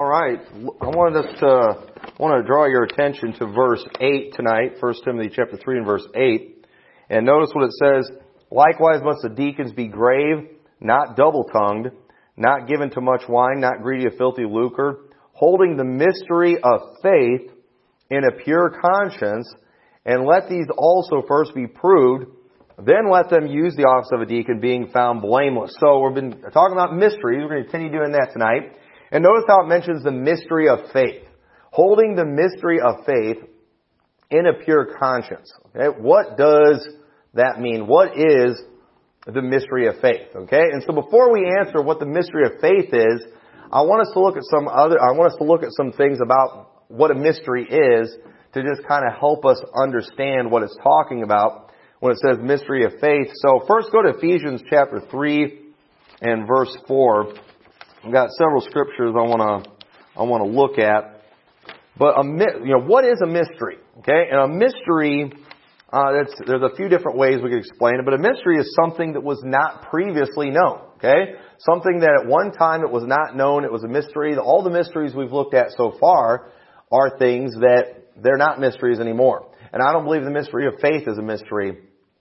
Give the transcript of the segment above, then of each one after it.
All right. I wanted us to I want to draw your attention to verse 8 tonight, 1 Timothy chapter 3 and verse 8. And notice what it says, Likewise must the deacons be grave, not double-tongued, not given to much wine, not greedy of filthy lucre, holding the mystery of faith in a pure conscience, and let these also first be proved, then let them use the office of a deacon being found blameless. So we've been talking about mysteries. We're going to continue doing that tonight. And notice how it mentions the mystery of faith. Holding the mystery of faith in a pure conscience. Okay? What does that mean? What is the mystery of faith? Okay? And so before we answer what the mystery of faith is, I want us to look at some other, I want us to look at some things about what a mystery is to just kind of help us understand what it's talking about when it says mystery of faith. So first go to Ephesians chapter 3 and verse 4. I've got several scriptures I want to, I want to look at. But a, you know, what is a mystery? Okay? And a mystery, uh, there's a few different ways we could explain it, but a mystery is something that was not previously known. Okay? Something that at one time it was not known, it was a mystery. All the mysteries we've looked at so far are things that they're not mysteries anymore. And I don't believe the mystery of faith is a mystery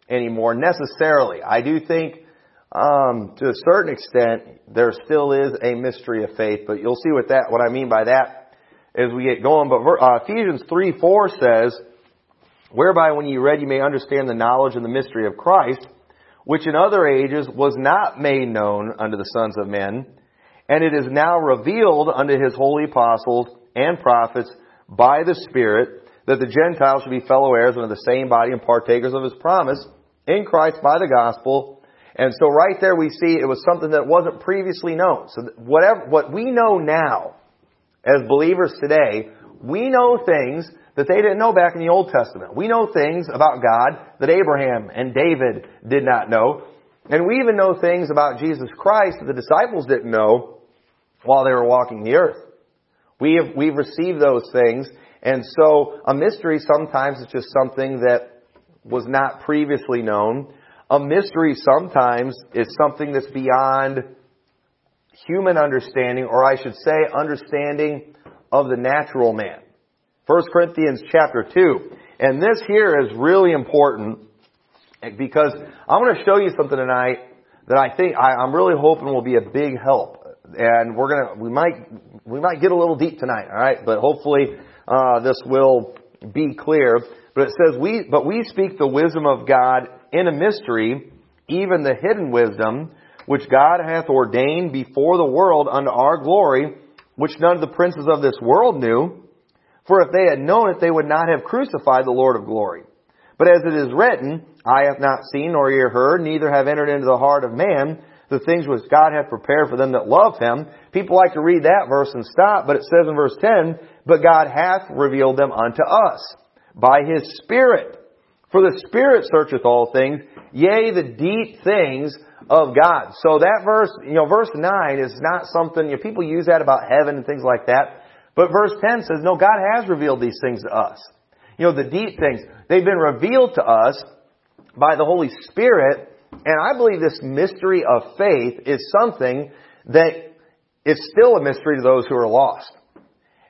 anymore necessarily. I do think, um, to a certain extent, there still is a mystery of faith, but you'll see what that, what I mean by that as we get going. But uh, Ephesians 3, 4 says, whereby when you read you may understand the knowledge and the mystery of Christ, which in other ages was not made known unto the sons of men, and it is now revealed unto his holy apostles and prophets by the Spirit, that the Gentiles should be fellow heirs under the same body and partakers of his promise in Christ by the gospel. And so right there we see it was something that wasn't previously known. So whatever, what we know now as believers today, we know things that they didn't know back in the Old Testament. We know things about God that Abraham and David did not know. And we even know things about Jesus Christ that the disciples didn't know while they were walking the earth. We have, we've received those things. And so a mystery sometimes is just something that was not previously known. A mystery sometimes is something that's beyond human understanding, or I should say understanding of the natural man. 1 Corinthians chapter 2. And this here is really important because I'm going to show you something tonight that I think I, I'm really hoping will be a big help. And we're gonna, we might, we might get a little deep tonight, alright? But hopefully, uh, this will be clear. But it says, we, but we speak the wisdom of God in a mystery, even the hidden wisdom, which God hath ordained before the world unto our glory, which none of the princes of this world knew. For if they had known it, they would not have crucified the Lord of glory. But as it is written, I have not seen nor ear heard, neither have entered into the heart of man the things which God hath prepared for them that love him. People like to read that verse and stop, but it says in verse 10, but God hath revealed them unto us by his Spirit. For the Spirit searcheth all things, yea, the deep things of God. So that verse, you know, verse 9 is not something, you know, people use that about heaven and things like that. But verse 10 says, no, God has revealed these things to us. You know, the deep things. They've been revealed to us by the Holy Spirit, and I believe this mystery of faith is something that is still a mystery to those who are lost.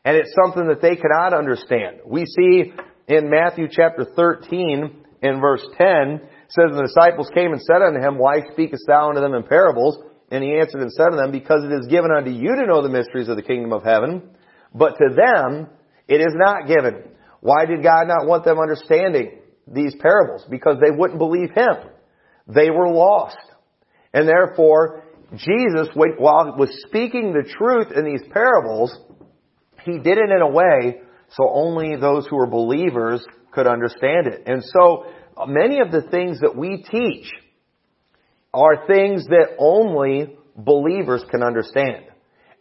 And it's something that they cannot understand. We see in Matthew chapter 13 in verse 10, says, The disciples came and said unto him, Why speakest thou unto them in parables? And he answered and said unto them, Because it is given unto you to know the mysteries of the kingdom of heaven, but to them it is not given. Why did God not want them understanding these parables? Because they wouldn't believe Him. They were lost. And therefore, Jesus, while was speaking the truth in these parables, He did it in a way so only those who are believers could understand it. And so, many of the things that we teach are things that only believers can understand.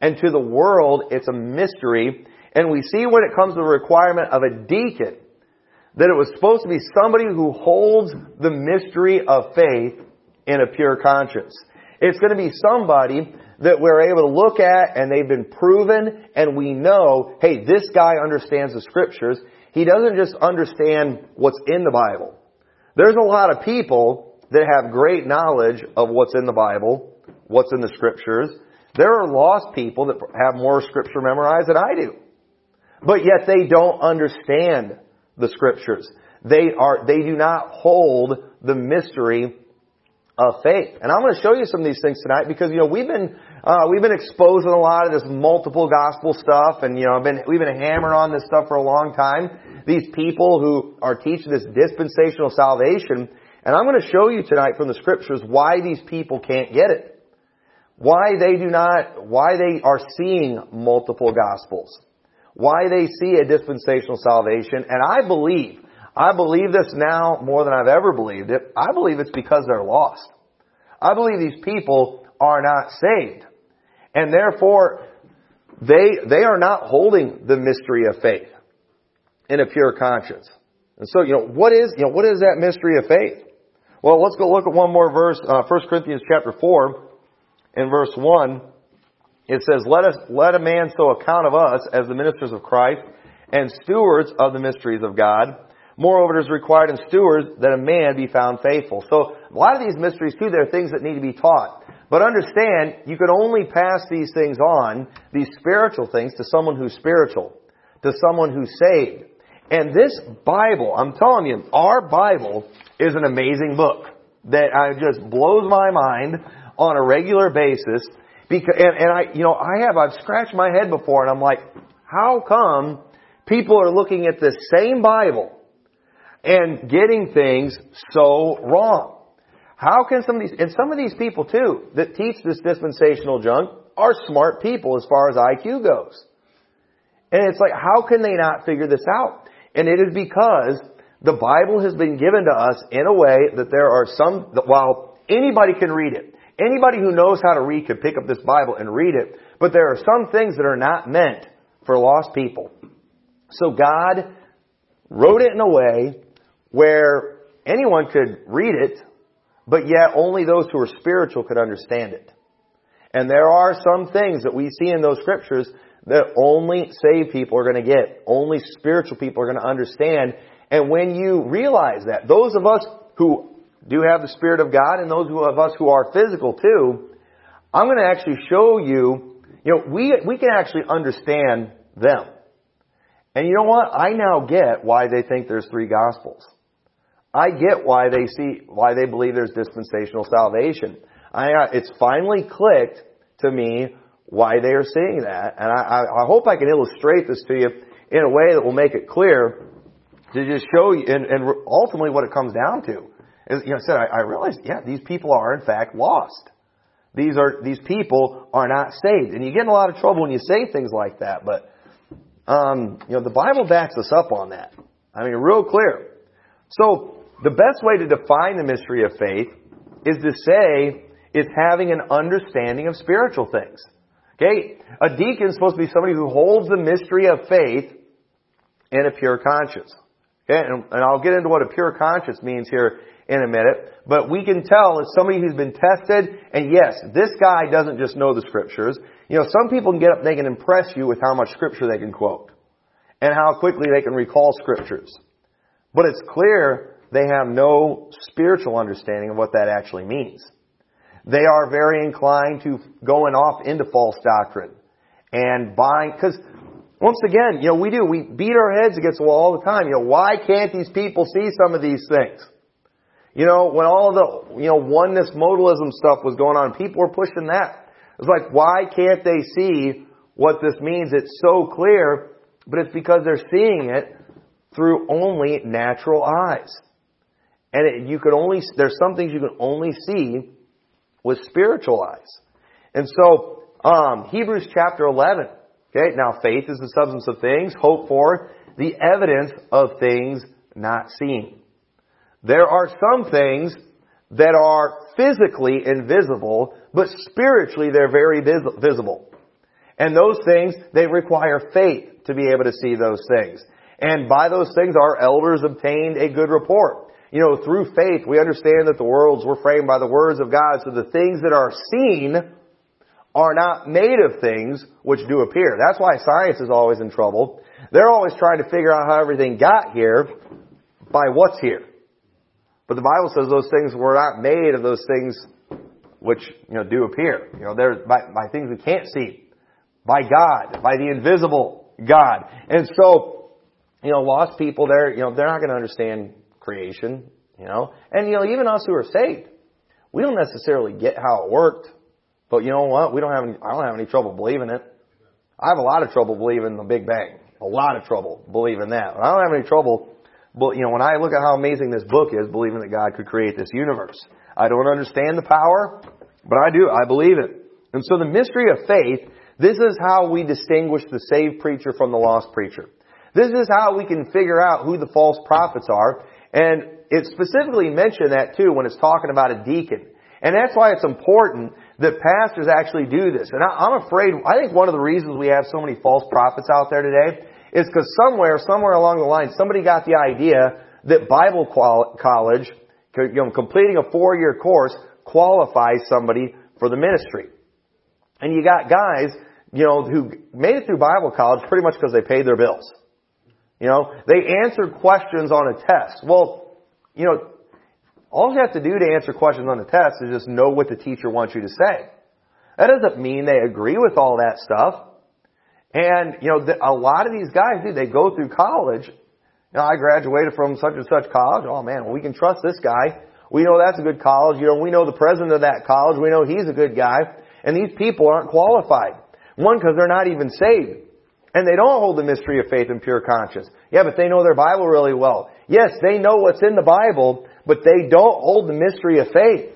And to the world, it's a mystery. And we see when it comes to the requirement of a deacon, that it was supposed to be somebody who holds the mystery of faith in a pure conscience. It's going to be somebody that we're able to look at and they've been proven and we know, hey, this guy understands the scriptures. He doesn't just understand what's in the Bible. There's a lot of people that have great knowledge of what's in the Bible, what's in the scriptures. There are lost people that have more scripture memorized than I do. But yet they don't understand the scriptures. They are, they do not hold the mystery of faith. And I'm going to show you some of these things tonight because, you know, we've been, uh, we've been exposing a lot of this multiple gospel stuff and, you know, I've been, we've been hammering on this stuff for a long time. These people who are teaching this dispensational salvation. And I'm going to show you tonight from the scriptures why these people can't get it. Why they do not, why they are seeing multiple gospels. Why they see a dispensational salvation. And I believe, I believe this now more than I've ever believed it. I believe it's because they're lost. I believe these people are not saved. And therefore, they, they are not holding the mystery of faith in a pure conscience. And so, you know, what is, you know, what is that mystery of faith? Well, let's go look at one more verse, uh, 1 Corinthians chapter 4 in verse 1, it says, let us, let a man so account of us as the ministers of Christ and stewards of the mysteries of God. Moreover, it is required in stewards that a man be found faithful. So, a lot of these mysteries too, there are things that need to be taught. But understand, you can only pass these things on, these spiritual things, to someone who's spiritual, to someone who's saved. And this Bible, I'm telling you, our Bible is an amazing book that just blows my mind on a regular basis. Because, and, and I, you know, I have, I've scratched my head before and I'm like, how come people are looking at the same Bible and getting things so wrong? How can some of these, and some of these people too, that teach this dispensational junk are smart people as far as IQ goes. And it's like, how can they not figure this out? And it is because the Bible has been given to us in a way that there are some, while anybody can read it, Anybody who knows how to read could pick up this Bible and read it, but there are some things that are not meant for lost people. So God wrote it in a way where anyone could read it, but yet only those who are spiritual could understand it. And there are some things that we see in those scriptures that only saved people are going to get. Only spiritual people are going to understand. And when you realize that, those of us who do have the Spirit of God and those of us who are physical too, I'm going to actually show you, you know, we, we can actually understand them. And you know what? I now get why they think there's three gospels. I get why they see, why they believe there's dispensational salvation. I, uh, it's finally clicked to me why they are seeing that. And I, I, hope I can illustrate this to you in a way that will make it clear to just show you, and, and ultimately what it comes down to As, you know, I said, I, I realized, yeah, these people are in fact lost. These are, these people are not saved. And you get in a lot of trouble when you say things like that, but, um, you know, the Bible backs us up on that. I mean, real clear. So, the best way to define the mystery of faith is to say it's having an understanding of spiritual things. Okay? A deacon is supposed to be somebody who holds the mystery of faith in a pure conscience. Okay? And, and I'll get into what a pure conscience means here in a minute, but we can tell as somebody who's been tested, and yes, this guy doesn't just know the scriptures. You know, some people can get up, they can impress you with how much scripture they can quote, and how quickly they can recall scriptures. But it's clear they have no spiritual understanding of what that actually means. They are very inclined to going off into false doctrine and buying, because once again, you know, we do, we beat our heads against the wall all the time. You know, why can't these people see some of these things? You know, when all the, you know, oneness modalism stuff was going on, people were pushing that. It's like, why can't they see what this means? It's so clear, but it's because they're seeing it through only natural eyes. And it, you can only, there's some things you can only see with spiritual eyes. And so, um, Hebrews chapter 11. Okay, now faith is the substance of things, hope for, the evidence of things not seen. There are some things that are physically invisible, but spiritually they're very vis- visible. And those things, they require faith to be able to see those things. And by those things, our elders obtained a good report. You know, through faith, we understand that the worlds were framed by the words of God, so the things that are seen are not made of things which do appear. That's why science is always in trouble. They're always trying to figure out how everything got here by what's here. But the Bible says those things were not made of those things which, you know, do appear. You know, they're by, by things we can't see. By God. By the invisible God. And so, you know, lost people, they're, you know, they're not going to understand creation, you know. And, you know, even us who are saved, we don't necessarily get how it worked. But you know what? We don't have any, I don't have any trouble believing it. I have a lot of trouble believing the Big Bang. A lot of trouble believing that. But I don't have any trouble, but you know, when I look at how amazing this book is, believing that God could create this universe. I don't understand the power, but I do. I believe it. And so the mystery of faith, this is how we distinguish the saved preacher from the lost preacher. This is how we can figure out who the false prophets are. And it specifically mentioned that too when it's talking about a deacon. And that's why it's important that pastors actually do this. And I, am afraid, I think one of the reasons we have so many false prophets out there today is because somewhere, somewhere along the line, somebody got the idea that Bible college, you know, completing a four-year course qualifies somebody for the ministry. And you got guys, you know, who made it through Bible college pretty much because they paid their bills. You know, they answered questions on a test. Well, you know, all you have to do to answer questions on a test is just know what the teacher wants you to say. That doesn't mean they agree with all that stuff. And, you know, a lot of these guys, dude, they go through college. You know, I graduated from such and such college. Oh man, well, we can trust this guy. We know that's a good college. You know, we know the president of that college. We know he's a good guy. And these people aren't qualified. One, because they're not even saved. And they don't hold the mystery of faith and pure conscience. Yeah, but they know their Bible really well. Yes, they know what's in the Bible, but they don't hold the mystery of faith.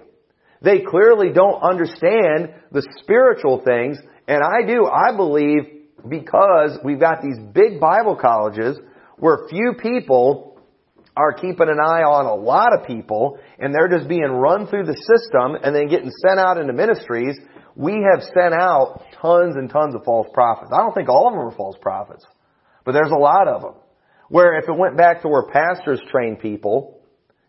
They clearly don't understand the spiritual things, and I do. I believe because we've got these big Bible colleges where few people are keeping an eye on a lot of people, and they're just being run through the system and then getting sent out into ministries. We have sent out tons and tons of false prophets. I don't think all of them are false prophets, but there's a lot of them. Where if it went back to where pastors train people,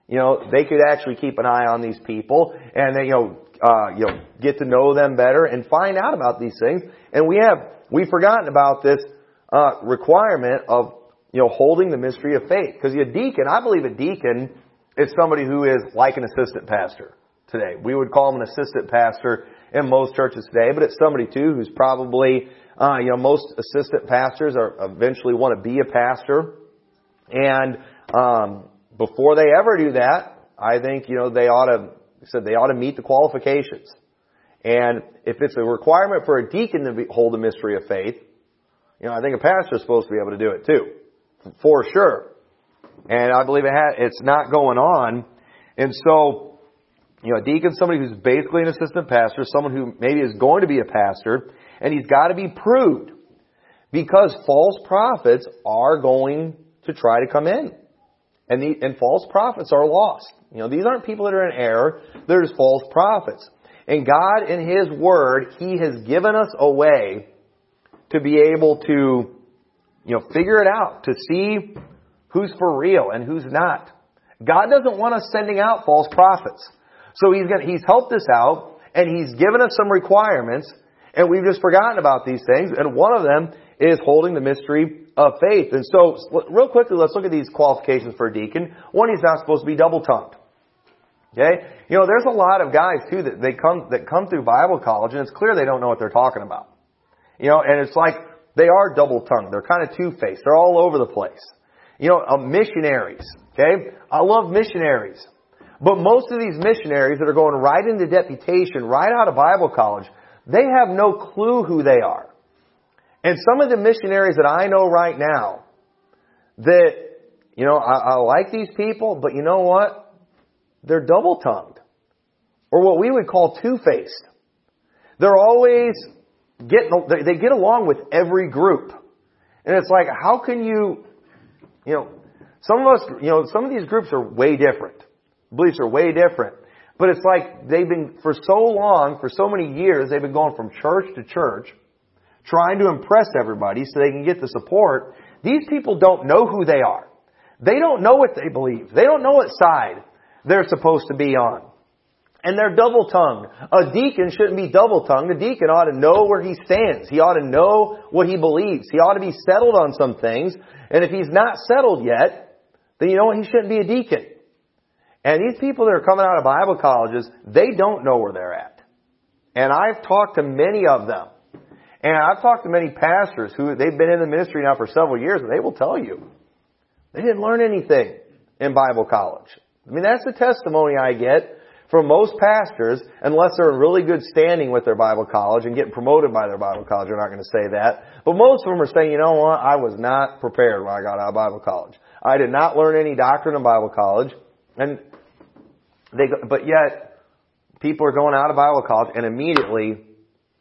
you know, they could actually keep an eye on these people and they, you know, uh, you know, get to know them better and find out about these things. And we have, we've forgotten about this, uh, requirement of, you know, holding the mystery of faith. Because a deacon, I believe a deacon is somebody who is like an assistant pastor today. We would call him an assistant pastor in most churches today, but it's somebody too who's probably, uh, you know, most assistant pastors are eventually want to be a pastor. And, um, before they ever do that, I think, you know, they ought to, said they ought to meet the qualifications. And if it's a requirement for a deacon to be, hold the mystery of faith, you know, I think a pastor is supposed to be able to do it too. For sure. And I believe it ha- it's not going on. And so, you know, a deacon somebody who's basically an assistant pastor, someone who maybe is going to be a pastor, and he's got to be proved. Because false prophets are going to try to come in. And, the, and false prophets are lost. You know, these aren't people that are in error. They're just false prophets. And God, in His Word, He has given us a way to be able to, you know, figure it out, to see who's for real and who's not. God doesn't want us sending out false prophets. So He's gonna, He's helped us out, and He's given us some requirements, and we've just forgotten about these things, and one of them is holding the mystery of faith. And so, real quickly, let's look at these qualifications for a deacon. One, he's not supposed to be double-tongued. Okay? You know, there's a lot of guys too that they come, that come through Bible college and it's clear they don't know what they're talking about. You know, and it's like they are double-tongued. They're kind of two-faced. They're all over the place. You know, uh, missionaries. Okay? I love missionaries. But most of these missionaries that are going right into deputation, right out of Bible college, they have no clue who they are. And some of the missionaries that I know right now that, you know, I, I like these people, but you know what? They're double tongued. Or what we would call two faced. They're always getting, they get along with every group. And it's like, how can you, you know, some of us, you know, some of these groups are way different. Beliefs are way different. But it's like they've been, for so long, for so many years, they've been going from church to church, trying to impress everybody so they can get the support. These people don't know who they are. They don't know what they believe. They don't know what side they're supposed to be on. And they're double tongued. A deacon shouldn't be double tongued. A deacon ought to know where he stands. He ought to know what he believes. He ought to be settled on some things. And if he's not settled yet, then you know what? He shouldn't be a deacon. And these people that are coming out of Bible colleges, they don't know where they're at. And I've talked to many of them. And I've talked to many pastors who they've been in the ministry now for several years and they will tell you they didn't learn anything in Bible college. I mean, that's the testimony I get from most pastors, unless they're in really good standing with their Bible college and getting promoted by their Bible college. They're not going to say that. But most of them are saying, you know what? I was not prepared when I got out of Bible college. I did not learn any doctrine in Bible college. And they, but yet, people are going out of Bible college and immediately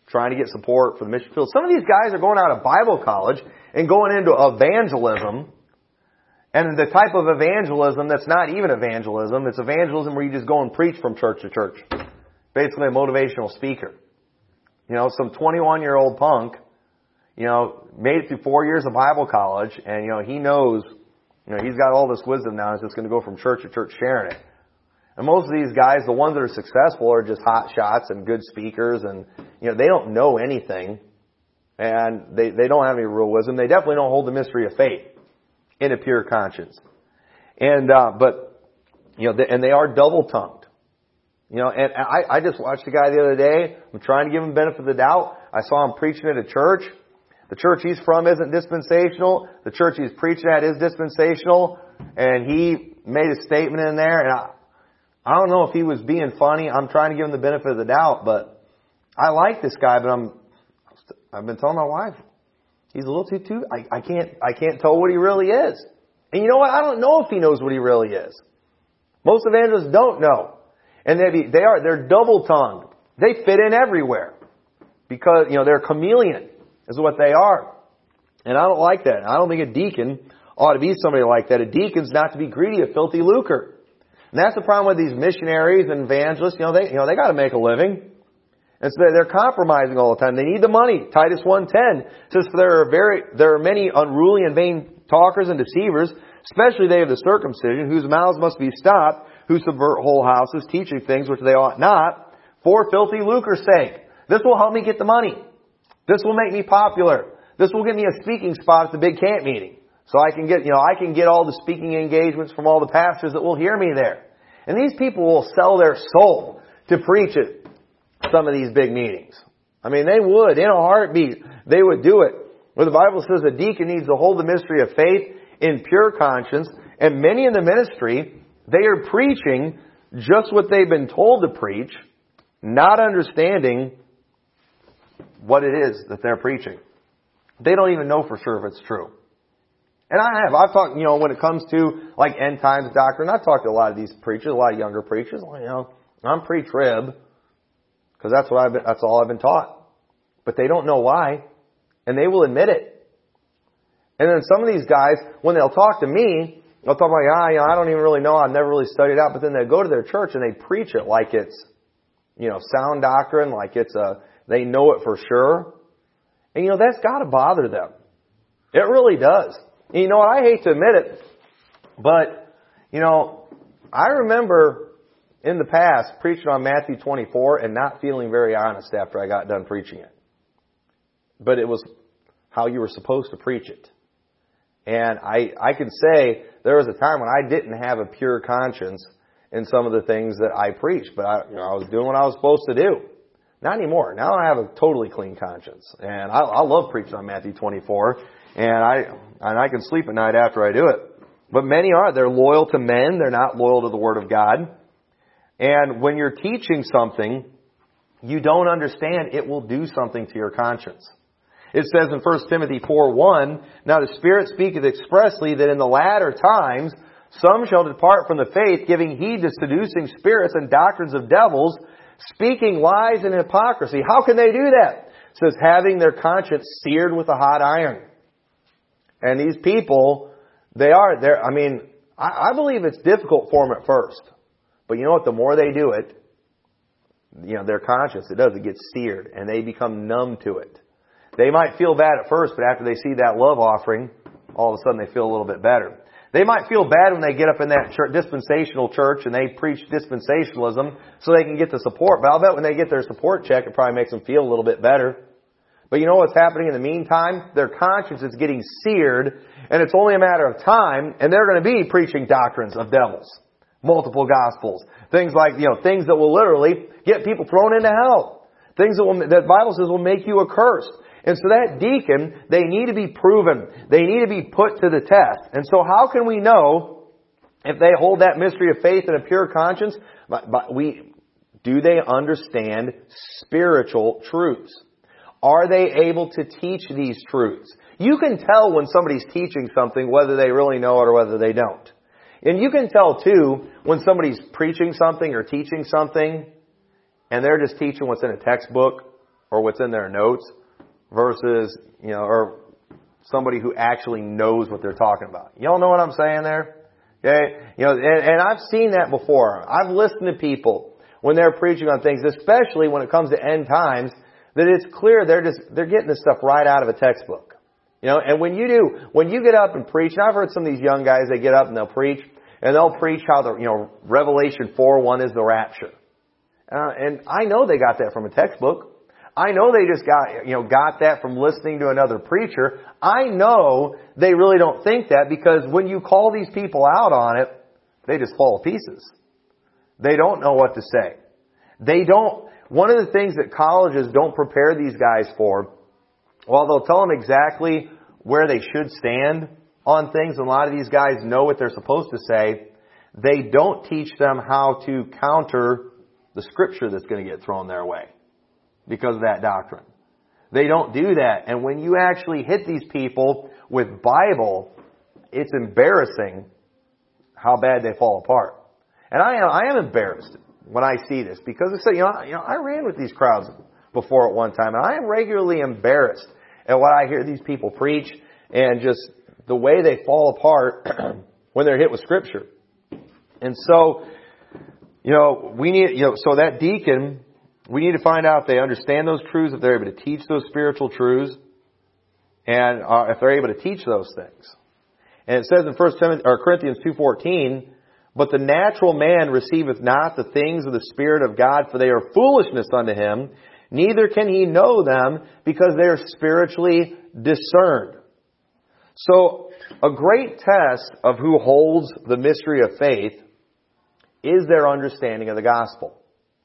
trying to get support for the mission field. Some of these guys are going out of Bible college and going into evangelism and the type of evangelism that's not even evangelism, it's evangelism where you just go and preach from church to church. Basically a motivational speaker. You know, some 21 year old punk, you know, made it through four years of Bible college and, you know, he knows, you know, he's got all this wisdom now, he's just going to go from church to church sharing it. And most of these guys, the ones that are successful are just hot shots and good speakers and, you know, they don't know anything and they, they don't have any real wisdom. They definitely don't hold the mystery of faith in a pure conscience. And, uh, but, you know, and they are double tongued. You know, and I, I just watched a guy the other day. I'm trying to give him benefit of the doubt. I saw him preaching at a church. The church he's from isn't dispensational. The church he's preaching at is dispensational. And he made a statement in there and I, I don't know if he was being funny. I'm trying to give him the benefit of the doubt, but I like this guy, but I'm, I've been telling my wife, He's a little too too. I, I can't I can't tell what he really is. And you know what? I don't know if he knows what he really is. Most evangelists don't know, and they they are they're double tongued. They fit in everywhere because you know they're a chameleon is what they are. And I don't like that. I don't think a deacon ought to be somebody like that. A deacon's not to be greedy of filthy lucre. And that's the problem with these missionaries and evangelists. You know, they, you know, they gotta make a living. And so they're compromising all the time. They need the money. Titus 1.10 says, For there are very, there are many unruly and vain talkers and deceivers, especially they of the circumcision, whose mouths must be stopped, who subvert whole houses, teaching things which they ought not, for filthy lucre's sake. This will help me get the money. This will make me popular. This will give me a speaking spot at the big camp meeting. So I can get, you know, I can get all the speaking engagements from all the pastors that will hear me there. And these people will sell their soul to preach at some of these big meetings. I mean, they would, in a heartbeat, they would do it. Where the Bible says a deacon needs to hold the mystery of faith in pure conscience, and many in the ministry, they are preaching just what they've been told to preach, not understanding what it is that they're preaching. They don't even know for sure if it's true. And I have. I've talked, you know, when it comes to like end times doctrine, I've talked to a lot of these preachers, a lot of younger preachers. You know, I'm pre-trib. Because that's what I've been, that's all I've been taught. But they don't know why. And they will admit it. And then some of these guys, when they'll talk to me, they'll talk about, ah, you know, I don't even really know, I've never really studied out, but then they go to their church and they preach it like it's, you know, sound doctrine, like it's a, they know it for sure. And you know, that's gotta bother them. It really does. And you know what, I hate to admit it, but, you know, I remember in the past preaching on Matthew 24 and not feeling very honest after I got done preaching it. But it was how you were supposed to preach it. And I, I can say there was a time when I didn't have a pure conscience in some of the things that I preached, but I, you know, I was doing what I was supposed to do. Not anymore. Now I have a totally clean conscience. And I, I love preaching on Matthew 24. And I, and I can sleep at night after I do it. But many are. They're loyal to men. They're not loyal to the Word of God. And when you're teaching something, you don't understand, it will do something to your conscience. It says in 1 Timothy 4 1, Now the Spirit speaketh expressly that in the latter times some shall depart from the faith, giving heed to seducing spirits and doctrines of devils, speaking lies and hypocrisy. How can they do that? It says, having their conscience seared with a hot iron. And these people, they are, they're, I mean, I, I believe it's difficult for them at first. But you know what? The more they do it, you know, their conscience, it does, it gets seared and they become numb to it. They might feel bad at first, but after they see that love offering, all of a sudden they feel a little bit better. They might feel bad when they get up in that church, dispensational church and they preach dispensationalism so they can get the support, but I'll bet when they get their support check, it probably makes them feel a little bit better. But you know what's happening in the meantime? Their conscience is getting seared and it's only a matter of time and they're going to be preaching doctrines of devils multiple gospels. Things like, you know, things that will literally get people thrown into hell. Things that will, that Bible says will make you accursed. And so that deacon, they need to be proven. They need to be put to the test. And so how can we know if they hold that mystery of faith in a pure conscience? But, but we, do they understand spiritual truths? Are they able to teach these truths? You can tell when somebody's teaching something whether they really know it or whether they don't. And you can tell too when somebody's preaching something or teaching something and they're just teaching what's in a textbook or what's in their notes versus, you know, or somebody who actually knows what they're talking about. Y'all know what I'm saying there? Okay? You know, and, and I've seen that before. I've listened to people when they're preaching on things, especially when it comes to end times, that it's clear they're just, they're getting this stuff right out of a textbook. You know, and when you do, when you get up and preach, and I've heard some of these young guys, they get up and they'll preach, and they'll preach how the, you know, Revelation 4, 1 is the rapture. Uh, and I know they got that from a textbook. I know they just got, you know, got that from listening to another preacher. I know they really don't think that because when you call these people out on it, they just fall to pieces. They don't know what to say. They don't, one of the things that colleges don't prepare these guys for, while they'll tell them exactly where they should stand on things, and a lot of these guys know what they're supposed to say, they don't teach them how to counter the scripture that's going to get thrown their way because of that doctrine. They don't do that. And when you actually hit these people with Bible, it's embarrassing how bad they fall apart. And I am, I am embarrassed when I see this because I say, you know, you know, I ran with these crowds before at one time and I am regularly embarrassed at what I hear these people preach and just the way they fall apart when they're hit with scripture. And so, you know, we need, you know, so that deacon, we need to find out if they understand those truths, if they're able to teach those spiritual truths, and uh, if they're able to teach those things. And it says in First Timothy or Corinthians two fourteen, but the natural man receiveth not the things of the Spirit of God, for they are foolishness unto him. Neither can he know them because they are spiritually discerned. So, a great test of who holds the mystery of faith is their understanding of the gospel.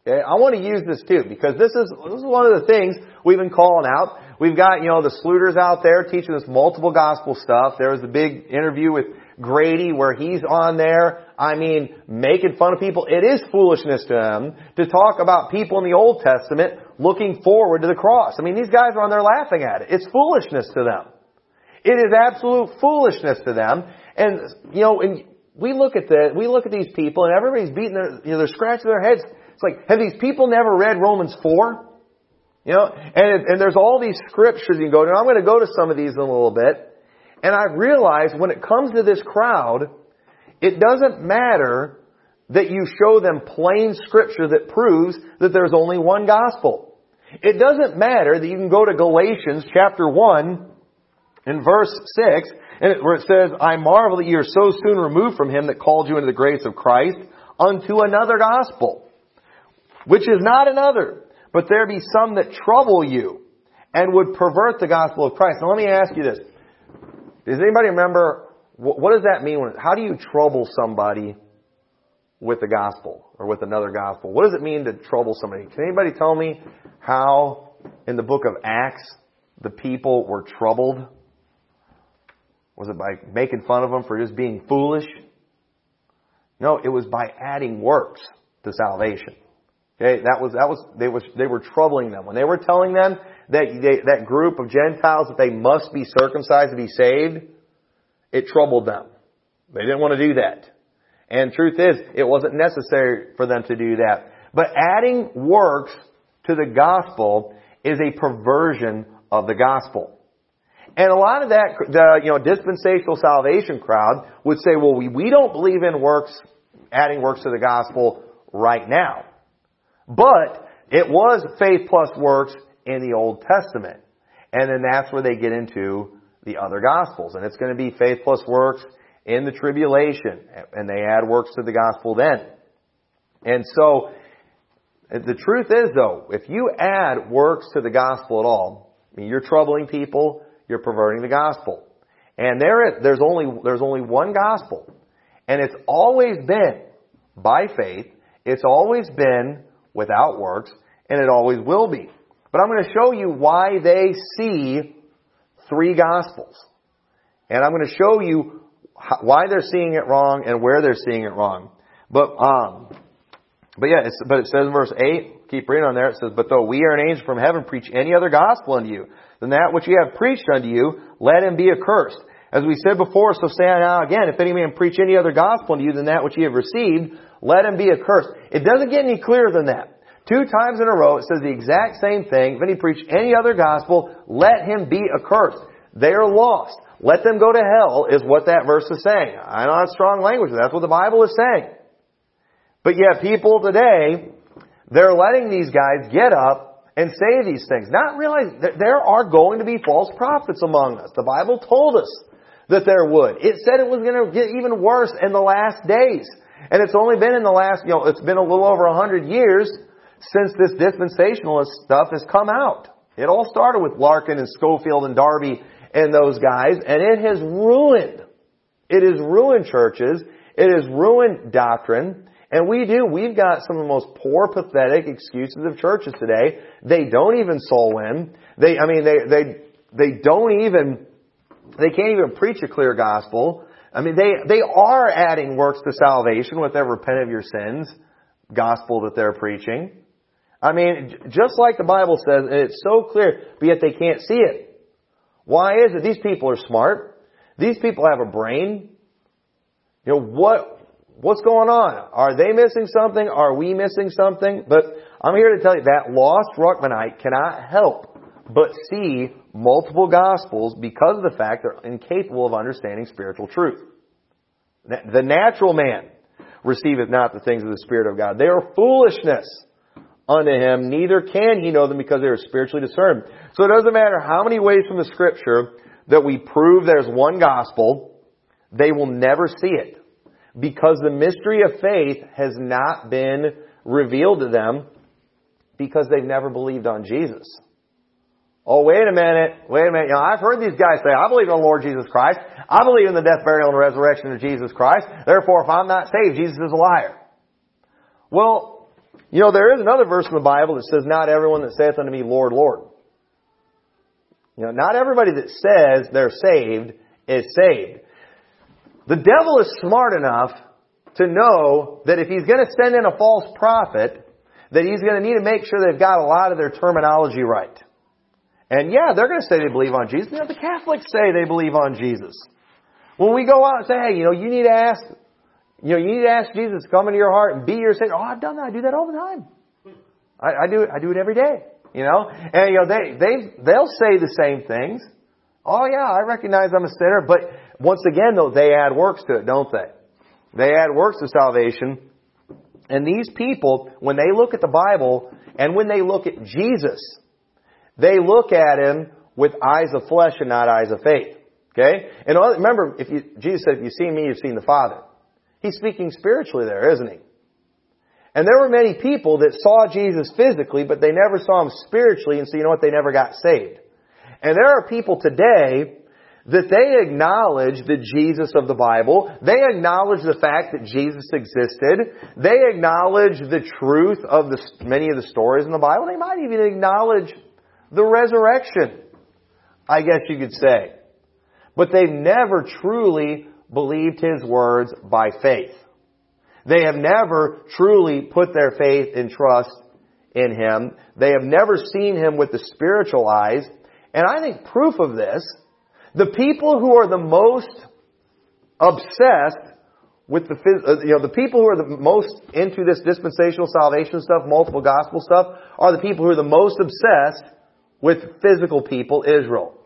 Okay? I want to use this too because this is this is one of the things we've been calling out. We've got you know the Sluters out there teaching us multiple gospel stuff. There was the big interview with Grady where he's on there. I mean, making fun of people. It is foolishness to them to talk about people in the Old Testament looking forward to the cross. I mean, these guys are on there laughing at it. It's foolishness to them. It is absolute foolishness to them. And, you know, and we look at the, we look at these people and everybody's beating their, you know, they're scratching their heads. It's like, have these people never read Romans 4? You know, and, and there's all these scriptures you can go to. I'm going to go to some of these in a little bit. And I've realized when it comes to this crowd, it doesn't matter that you show them plain scripture that proves that there's only one gospel. It doesn't matter that you can go to Galatians chapter 1 in verse 6 and where it says, I marvel that you are so soon removed from him that called you into the grace of Christ unto another gospel, which is not another, but there be some that trouble you and would pervert the gospel of Christ. Now let me ask you this. Does anybody remember, what does that mean? When, how do you trouble somebody with the gospel or with another gospel? What does it mean to trouble somebody? Can anybody tell me how in the book of Acts the people were troubled was it by making fun of them for just being foolish? No, it was by adding works to salvation. Okay, that was that was they was they were troubling them when they were telling them that they, that group of Gentiles that they must be circumcised to be saved. It troubled them. They didn't want to do that. And truth is, it wasn't necessary for them to do that. But adding works to the gospel is a perversion of the gospel. And a lot of that, the, you know, dispensational salvation crowd would say, well, we, we don't believe in works, adding works to the gospel right now. But it was faith plus works in the Old Testament. And then that's where they get into the other gospels. And it's going to be faith plus works in the tribulation. And they add works to the gospel then. And so, the truth is though, if you add works to the gospel at all, I mean, you're troubling people, you're perverting the gospel. And there, there's only, there's only one gospel. And it's always been by faith. It's always been without works. And it always will be But I'm going to show you why they see three gospels. And I'm going to show you why they're seeing it wrong and where they're seeing it wrong. But, um, but yeah, but it says in verse 8, keep reading on there, it says, But though we are an angel from heaven preach any other gospel unto you than that which ye have preached unto you, let him be accursed. As we said before, so say I now again, if any man preach any other gospel unto you than that which ye have received, let him be accursed. It doesn't get any clearer than that. Two times in a row, it says the exact same thing. If any preach any other gospel, let him be accursed. They are lost. Let them go to hell is what that verse is saying. I know that's strong language, that's what the Bible is saying. But yet people today, they're letting these guys get up and say these things, not realizing that there are going to be false prophets among us. The Bible told us that there would. It said it was going to get even worse in the last days. And it's only been in the last, you know, it's been a little over a hundred years since this dispensationalist stuff has come out. It all started with Larkin and Scofield and Darby and those guys, and it has ruined. It has ruined churches. It has ruined doctrine. And we do. We've got some of the most poor, pathetic excuses of churches today. They don't even soul win. They, I mean, they, they, they don't even they can't even preach a clear gospel. I mean, they, they are adding works to salvation with their repent of your sins gospel that they're preaching. I mean, just like the Bible says, it's so clear, but yet they can't see it. Why is it? These people are smart. These people have a brain. You know, what, what's going on? Are they missing something? Are we missing something? But I'm here to tell you that lost Ruckmanite cannot help but see multiple gospels because of the fact they're incapable of understanding spiritual truth. The natural man receiveth not the things of the Spirit of God. They are foolishness unto him, neither can he know them because they are spiritually discerned. So it doesn't matter how many ways from the Scripture that we prove there's one gospel, they will never see it. Because the mystery of faith has not been revealed to them because they've never believed on Jesus. Oh, wait a minute, wait a minute. You know, I've heard these guys say, I believe in the Lord Jesus Christ. I believe in the death, burial, and resurrection of Jesus Christ. Therefore, if I'm not saved, Jesus is a liar. Well, you know, there is another verse in the Bible that says, not everyone that saith unto me, Lord, Lord. You know, not everybody that says they're saved is saved. The devil is smart enough to know that if he's going to send in a false prophet, that he's going to need to make sure they've got a lot of their terminology right. And yeah, they're going to say they believe on Jesus. You know, the Catholics say they believe on Jesus. When we go out and say, hey, you know, you need to ask, you know, you need to ask Jesus to come into your heart and be your Savior. Oh, I've done that. I do that all the time. I, I do it. I do it every day. You know, and you know they they they'll say the same things. Oh yeah, I recognize I'm a sinner, but once again though, they add works to it, don't they? They add works to salvation. And these people, when they look at the Bible and when they look at Jesus, they look at him with eyes of flesh and not eyes of faith. Okay? And remember, if you, Jesus said, if you've seen me, you've seen the Father. He's speaking spiritually there, isn't he? And there were many people that saw Jesus physically, but they never saw him spiritually, and so you know what? They never got saved. And there are people today that they acknowledge the Jesus of the Bible. They acknowledge the fact that Jesus existed. They acknowledge the truth of the, many of the stories in the Bible. They might even acknowledge the resurrection, I guess you could say. But they've never truly believed His words by faith. They have never truly put their faith and trust in Him. They have never seen Him with the spiritual eyes. And I think proof of this, the people who are the most obsessed with the, uh, you know, the people who are the most into this dispensational salvation stuff, multiple gospel stuff, are the people who are the most obsessed with physical people, Israel.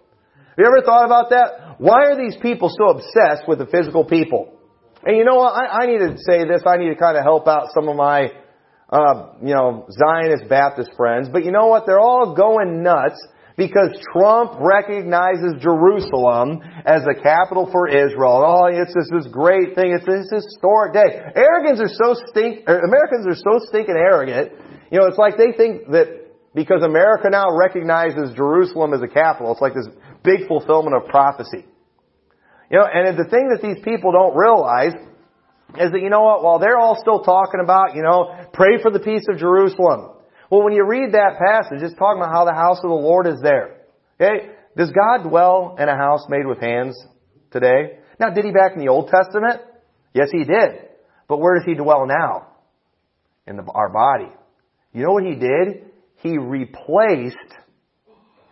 Have you ever thought about that? Why are these people so obsessed with the physical people? And you know what? I, I need to say this. I need to kind of help out some of my, uh, you know, Zionist Baptist friends. But you know what? They're all going nuts because Trump recognizes Jerusalem as the capital for Israel. Oh, it's this, this great thing. It's this historic day. Arrogans are so stink, Americans are so stinking arrogant. You know, it's like they think that because America now recognizes Jerusalem as a capital. It's like this big fulfillment of prophecy. You know, and the thing that these people don't realize is that, you know what, while they're all still talking about, you know, pray for the peace of Jerusalem. Well, when you read that passage, it's talking about how the house of the Lord is there. Okay? Does God dwell in a house made with hands today? Now, did he back in the Old Testament? Yes, he did. But where does he dwell now? In the, our body. You know what he did? He replaced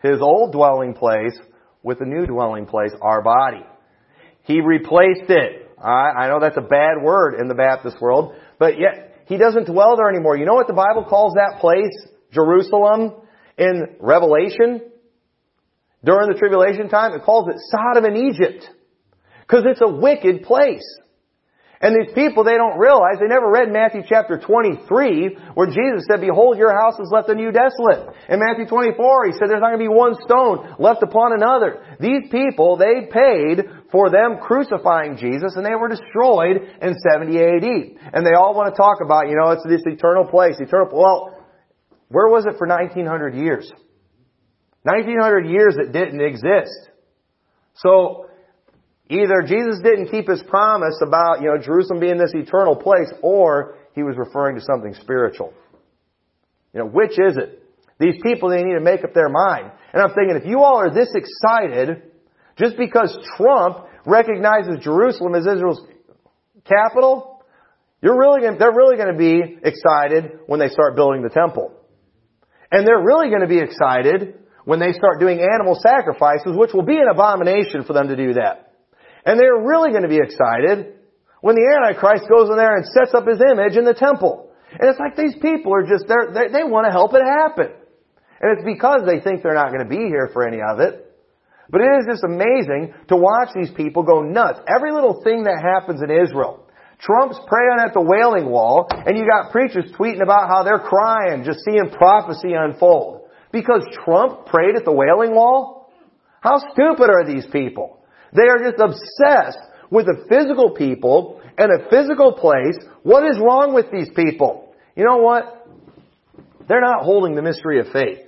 his old dwelling place with a new dwelling place, our body. He replaced it. I know that's a bad word in the Baptist world, but yet he doesn't dwell there anymore. You know what the Bible calls that place? Jerusalem in Revelation? During the tribulation time, it calls it Sodom and Egypt. Because it's a wicked place. And these people, they don't realize, they never read Matthew chapter 23, where Jesus said, Behold, your house is left unto you desolate. In Matthew 24, he said, there's not going to be one stone left upon another. These people, they paid for them crucifying Jesus, and they were destroyed in 70 AD. And they all want to talk about, you know, it's this eternal place, eternal, well, where was it for 1900 years? 1900 years it didn't exist. So, Either Jesus didn't keep his promise about, you know, Jerusalem being this eternal place, or he was referring to something spiritual. You know, which is it? These people, they need to make up their mind. And I'm thinking, if you all are this excited, just because Trump recognizes Jerusalem as Israel's capital, you're really going, they're really going to be excited when they start building the temple. And they're really going to be excited when they start doing animal sacrifices, which will be an abomination for them to do that. And they're really going to be excited when the Antichrist goes in there and sets up his image in the temple. And it's like these people are just, they're, they, they want to help it happen. And it's because they think they're not going to be here for any of it. But it is just amazing to watch these people go nuts. Every little thing that happens in Israel. Trump's praying at the Wailing Wall, and you got preachers tweeting about how they're crying just seeing prophecy unfold. Because Trump prayed at the Wailing Wall? How stupid are these people? They are just obsessed with a physical people and a physical place. What is wrong with these people? You know what? They're not holding the mystery of faith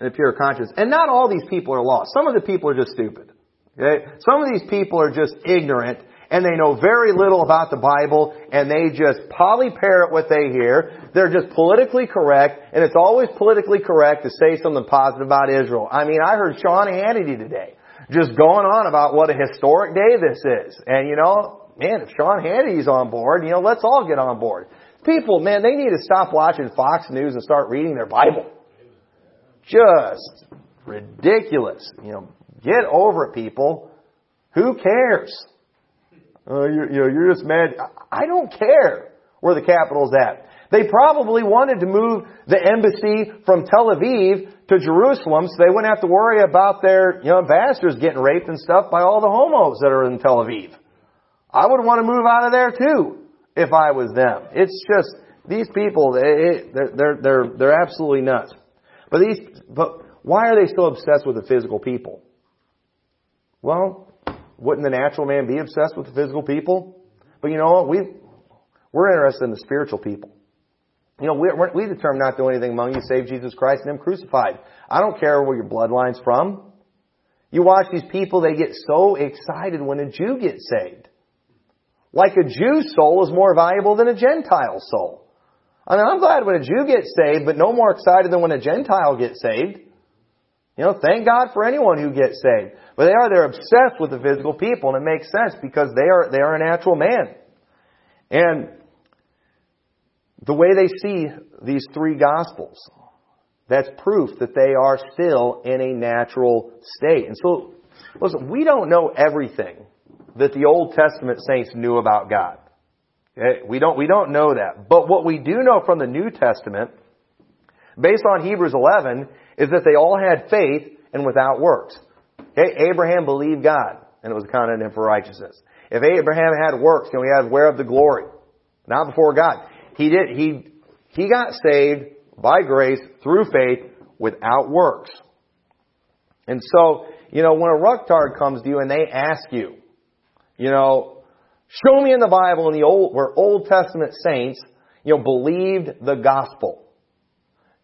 and a pure conscience. And not all these people are lost. Some of the people are just stupid. Okay? Some of these people are just ignorant and they know very little about the Bible and they just polyparrot what they hear. They're just politically correct and it's always politically correct to say something positive about Israel. I mean, I heard Sean Hannity today just going on about what a historic day this is. And you know, man, if Sean Hannity's on board, you know, let's all get on board. People, man, they need to stop watching Fox News and start reading their Bible. Just ridiculous. You know, get over it, people. Who cares? Uh, you're, you know, you're just mad. I don't care where the capital's at. They probably wanted to move the embassy from Tel Aviv to Jerusalem so they wouldn't have to worry about their, you know, ambassadors getting raped and stuff by all the homos that are in Tel Aviv. I would want to move out of there too if I was them. It's just, these people, they, they're, they're, they're, absolutely nuts. But these, but why are they so obsessed with the physical people? Well, wouldn't the natural man be obsessed with the physical people? But you know what? We, we're interested in the spiritual people. You know, we, we determined not to do anything among you save Jesus Christ and Him crucified. I don't care where your bloodline's from. You watch these people, they get so excited when a Jew gets saved. Like a Jew's soul is more valuable than a Gentile soul. I mean, I'm glad when a Jew gets saved, but no more excited than when a Gentile gets saved. You know, thank God for anyone who gets saved. But they are, they're obsessed with the physical people, and it makes sense because they are, they are a natural man. And the way they see these three gospels, that's proof that they are still in a natural state. And so, listen, we don't know everything that the Old Testament saints knew about God. Eh, we don't, we don't know that. But what we do know from the New Testament, based on Hebrews 11, is that they all had faith and without works. Okay? Abraham believed God, and it was accounted him for righteousness. If Abraham had works, you know, he where of the glory, not before God. He did, he, he got saved by grace through faith without works. And so, you know, when a rucktard comes to you and they ask you, you know, show me in the Bible in the old, where Old Testament saints, you know, believed the gospel.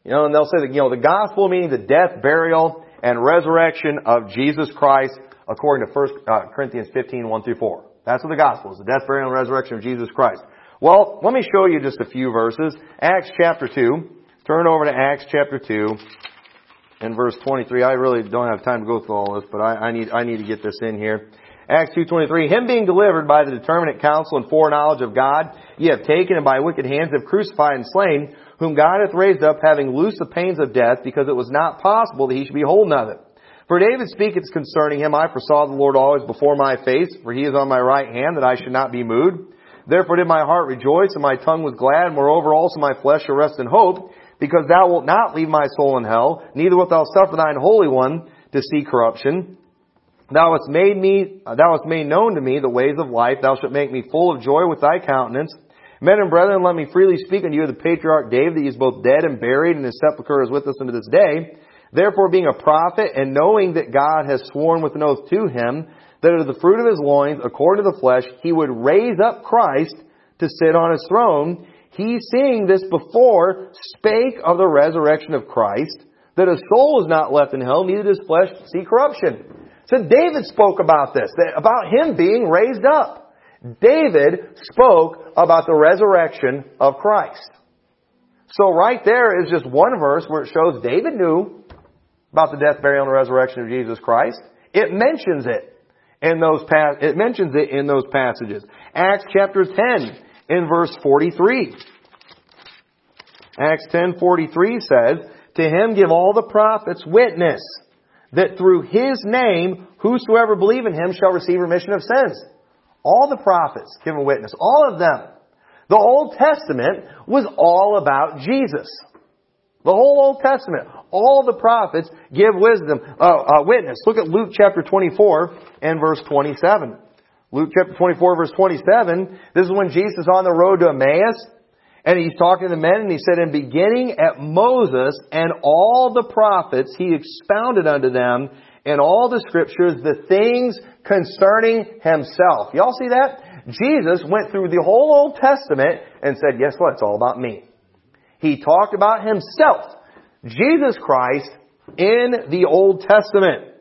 You know, and they'll say that, you know, the gospel meaning the death, burial, and resurrection of Jesus Christ according to 1 uh, Corinthians 15, 1 through 4. That's what the gospel is, the death, burial, and resurrection of Jesus Christ. Well, let me show you just a few verses. Acts chapter 2. Turn over to Acts chapter 2 and verse 23. I really don't have time to go through all this, but I, I need, I need to get this in here. Acts 2.23, Him being delivered by the determinate counsel and foreknowledge of God, ye have taken and by wicked hands have crucified and slain, whom God hath raised up, having loosed the pains of death, because it was not possible that he should be holden of it. For David speaketh concerning him, I foresaw the Lord always before my face, for he is on my right hand, that I should not be moved. Therefore did my heart rejoice, and my tongue was glad. Moreover also my flesh shall rest in hope, because thou wilt not leave my soul in hell, neither wilt thou suffer thine Holy One to see corruption. Thou hast made me, uh, thou hast made known to me the ways of life. Thou shalt make me full of joy with thy countenance. Men and brethren, let me freely speak unto you of the patriarch David. that He is both dead and buried, and his sepulchre is with us unto this day. Therefore, being a prophet, and knowing that God has sworn with an oath to him, that of the fruit of his loins, according to the flesh, he would raise up Christ to sit on his throne, he seeing this before spake of the resurrection of Christ, that his soul is not left in hell, neither does flesh see corruption. So David spoke about this, about him being raised up. David spoke about the resurrection of Christ. So right there is just one verse where it shows David knew about the death, burial, and resurrection of Jesus Christ. It mentions it in those pass it mentions it in those passages. Acts chapter 10 in verse 43. Acts 10:43 says, "To him give all the prophets witness that through his name whosoever believe in him shall receive remission of sins." All the prophets give a witness, all of them. The Old Testament was all about Jesus. The whole Old Testament, all the prophets give wisdom, uh, uh, witness. Look at Luke chapter 24 and verse 27. Luke chapter 24 verse 27, this is when Jesus is on the road to Emmaus, and he's talking to the men, and he said, In beginning at Moses and all the prophets, he expounded unto them in all the scriptures the things concerning himself. Y'all see that? Jesus went through the whole Old Testament and said, Guess what? It's all about me. He talked about himself, Jesus Christ, in the Old Testament.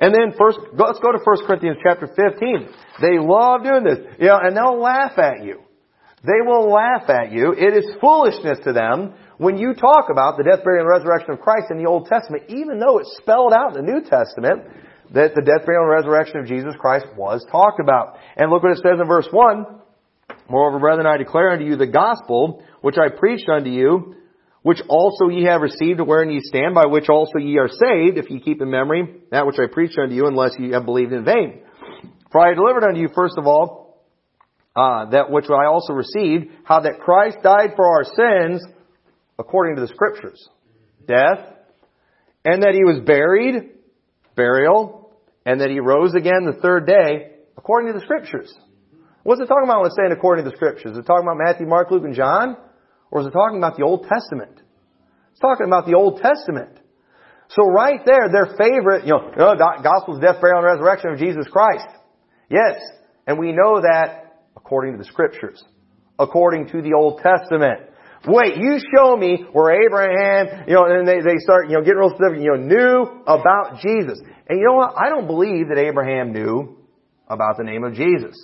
And then first, let's go to 1 Corinthians chapter 15. They love doing this. You know, and they'll laugh at you. They will laugh at you. It is foolishness to them when you talk about the death, burial, and resurrection of Christ in the Old Testament, even though it's spelled out in the New Testament that the death, burial, and resurrection of Jesus Christ was talked about. And look what it says in verse 1. Moreover, brethren, I declare unto you the gospel which I preached unto you, which also ye have received, wherein ye stand, by which also ye are saved, if ye keep in memory that which I preached unto you, unless ye have believed in vain. For I delivered unto you, first of all, uh, that which I also received, how that Christ died for our sins according to the Scriptures. Death, and that He was buried, burial, and that He rose again the third day according to the Scriptures. What's it talking about when it's saying according to the Scriptures? Is it talking about Matthew, Mark, Luke, and John? Or is it talking about the Old Testament? It's talking about the Old Testament. So right there, their favorite, you know, oh, gospel's death, burial, and resurrection of Jesus Christ. Yes. And we know that according to the scriptures, according to the Old Testament. Wait, you show me where Abraham, you know, and they, they start, you know, getting real specific, you know, knew about Jesus. And you know what? I don't believe that Abraham knew about the name of Jesus.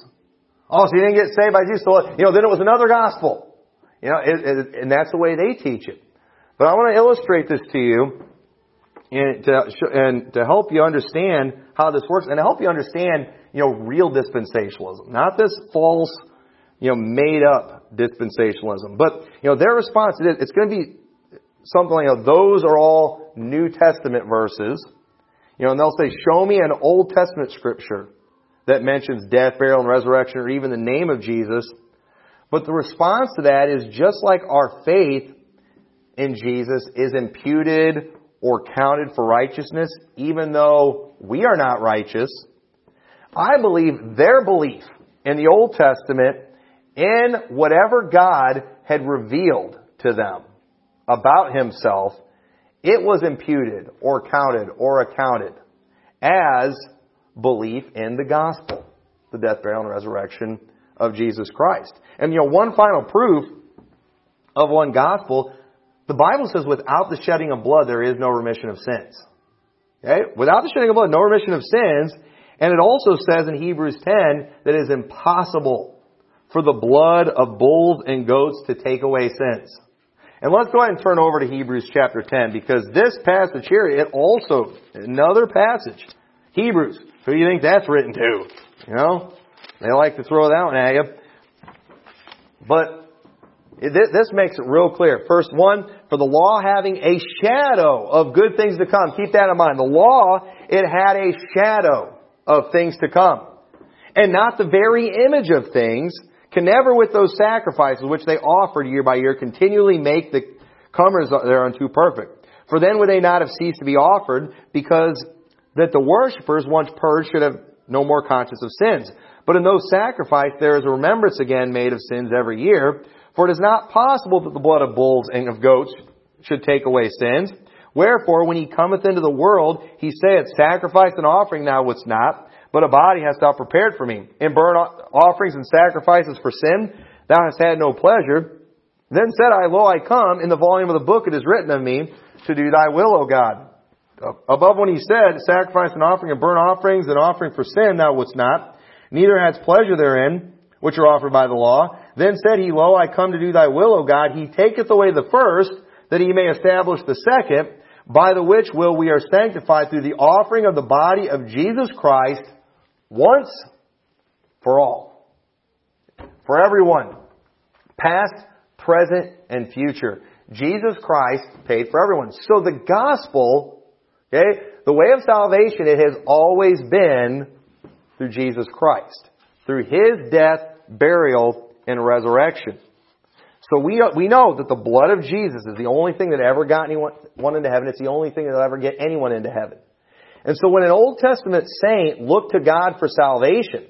Oh, so he didn't get saved by Jesus. So, you know, then it was another gospel. You know, it, it, and that's the way they teach it. But I want to illustrate this to you and to, and to help you understand how this works and to help you understand you know, real dispensationalism, not this false, you know, made up dispensationalism. But, you know, their response is it's going to be something like, you know, those are all New Testament verses. You know, and they'll say, show me an Old Testament scripture that mentions death, burial, and resurrection, or even the name of Jesus. But the response to that is just like our faith in Jesus is imputed or counted for righteousness, even though we are not righteous, I believe their belief in the Old Testament in whatever God had revealed to them about himself, it was imputed or counted or accounted as belief in the gospel, the death, burial, and resurrection of Jesus Christ. And you know, one final proof of one gospel, the Bible says without the shedding of blood there is no remission of sins. Okay? Without the shedding of blood, no remission of sins, and it also says in Hebrews 10 that it is impossible for the blood of bulls and goats to take away sins. And let's go ahead and turn over to Hebrews chapter 10 because this passage here, it also, another passage. Hebrews. Who do you think that's written to? You know? They like to throw that one at you. But this makes it real clear. First one, for the law having a shadow of good things to come. Keep that in mind. The law, it had a shadow of things to come. And not the very image of things, can never with those sacrifices which they offered year by year continually make the comers thereunto perfect. For then would they not have ceased to be offered, because that the worshippers, once purged, should have no more conscience of sins. But in those sacrifices there is a remembrance again made of sins every year, for it is not possible that the blood of bulls and of goats should take away sins. Wherefore, when he cometh into the world, he saith, Sacrifice and offering thou wouldst not, but a body hast thou prepared for me. In burnt offerings and sacrifices for sin, thou hast had no pleasure. Then said I, Lo, I come, in the volume of the book it is written of me, to do thy will, O God. Above when he said, Sacrifice and offering and burnt offerings and offering for sin thou wouldst not, neither hadst pleasure therein, which are offered by the law. Then said he, Lo, I come to do thy will, O God. He taketh away the first, that he may establish the second, by the which will we are sanctified through the offering of the body of Jesus Christ once for all. For everyone. Past, present, and future. Jesus Christ paid for everyone. So the gospel, okay, the way of salvation, it has always been through Jesus Christ. Through His death, burial, and resurrection. So we, we know that the blood of Jesus is the only thing that ever got anyone into heaven. It's the only thing that will ever get anyone into heaven. And so when an Old Testament saint looked to God for salvation,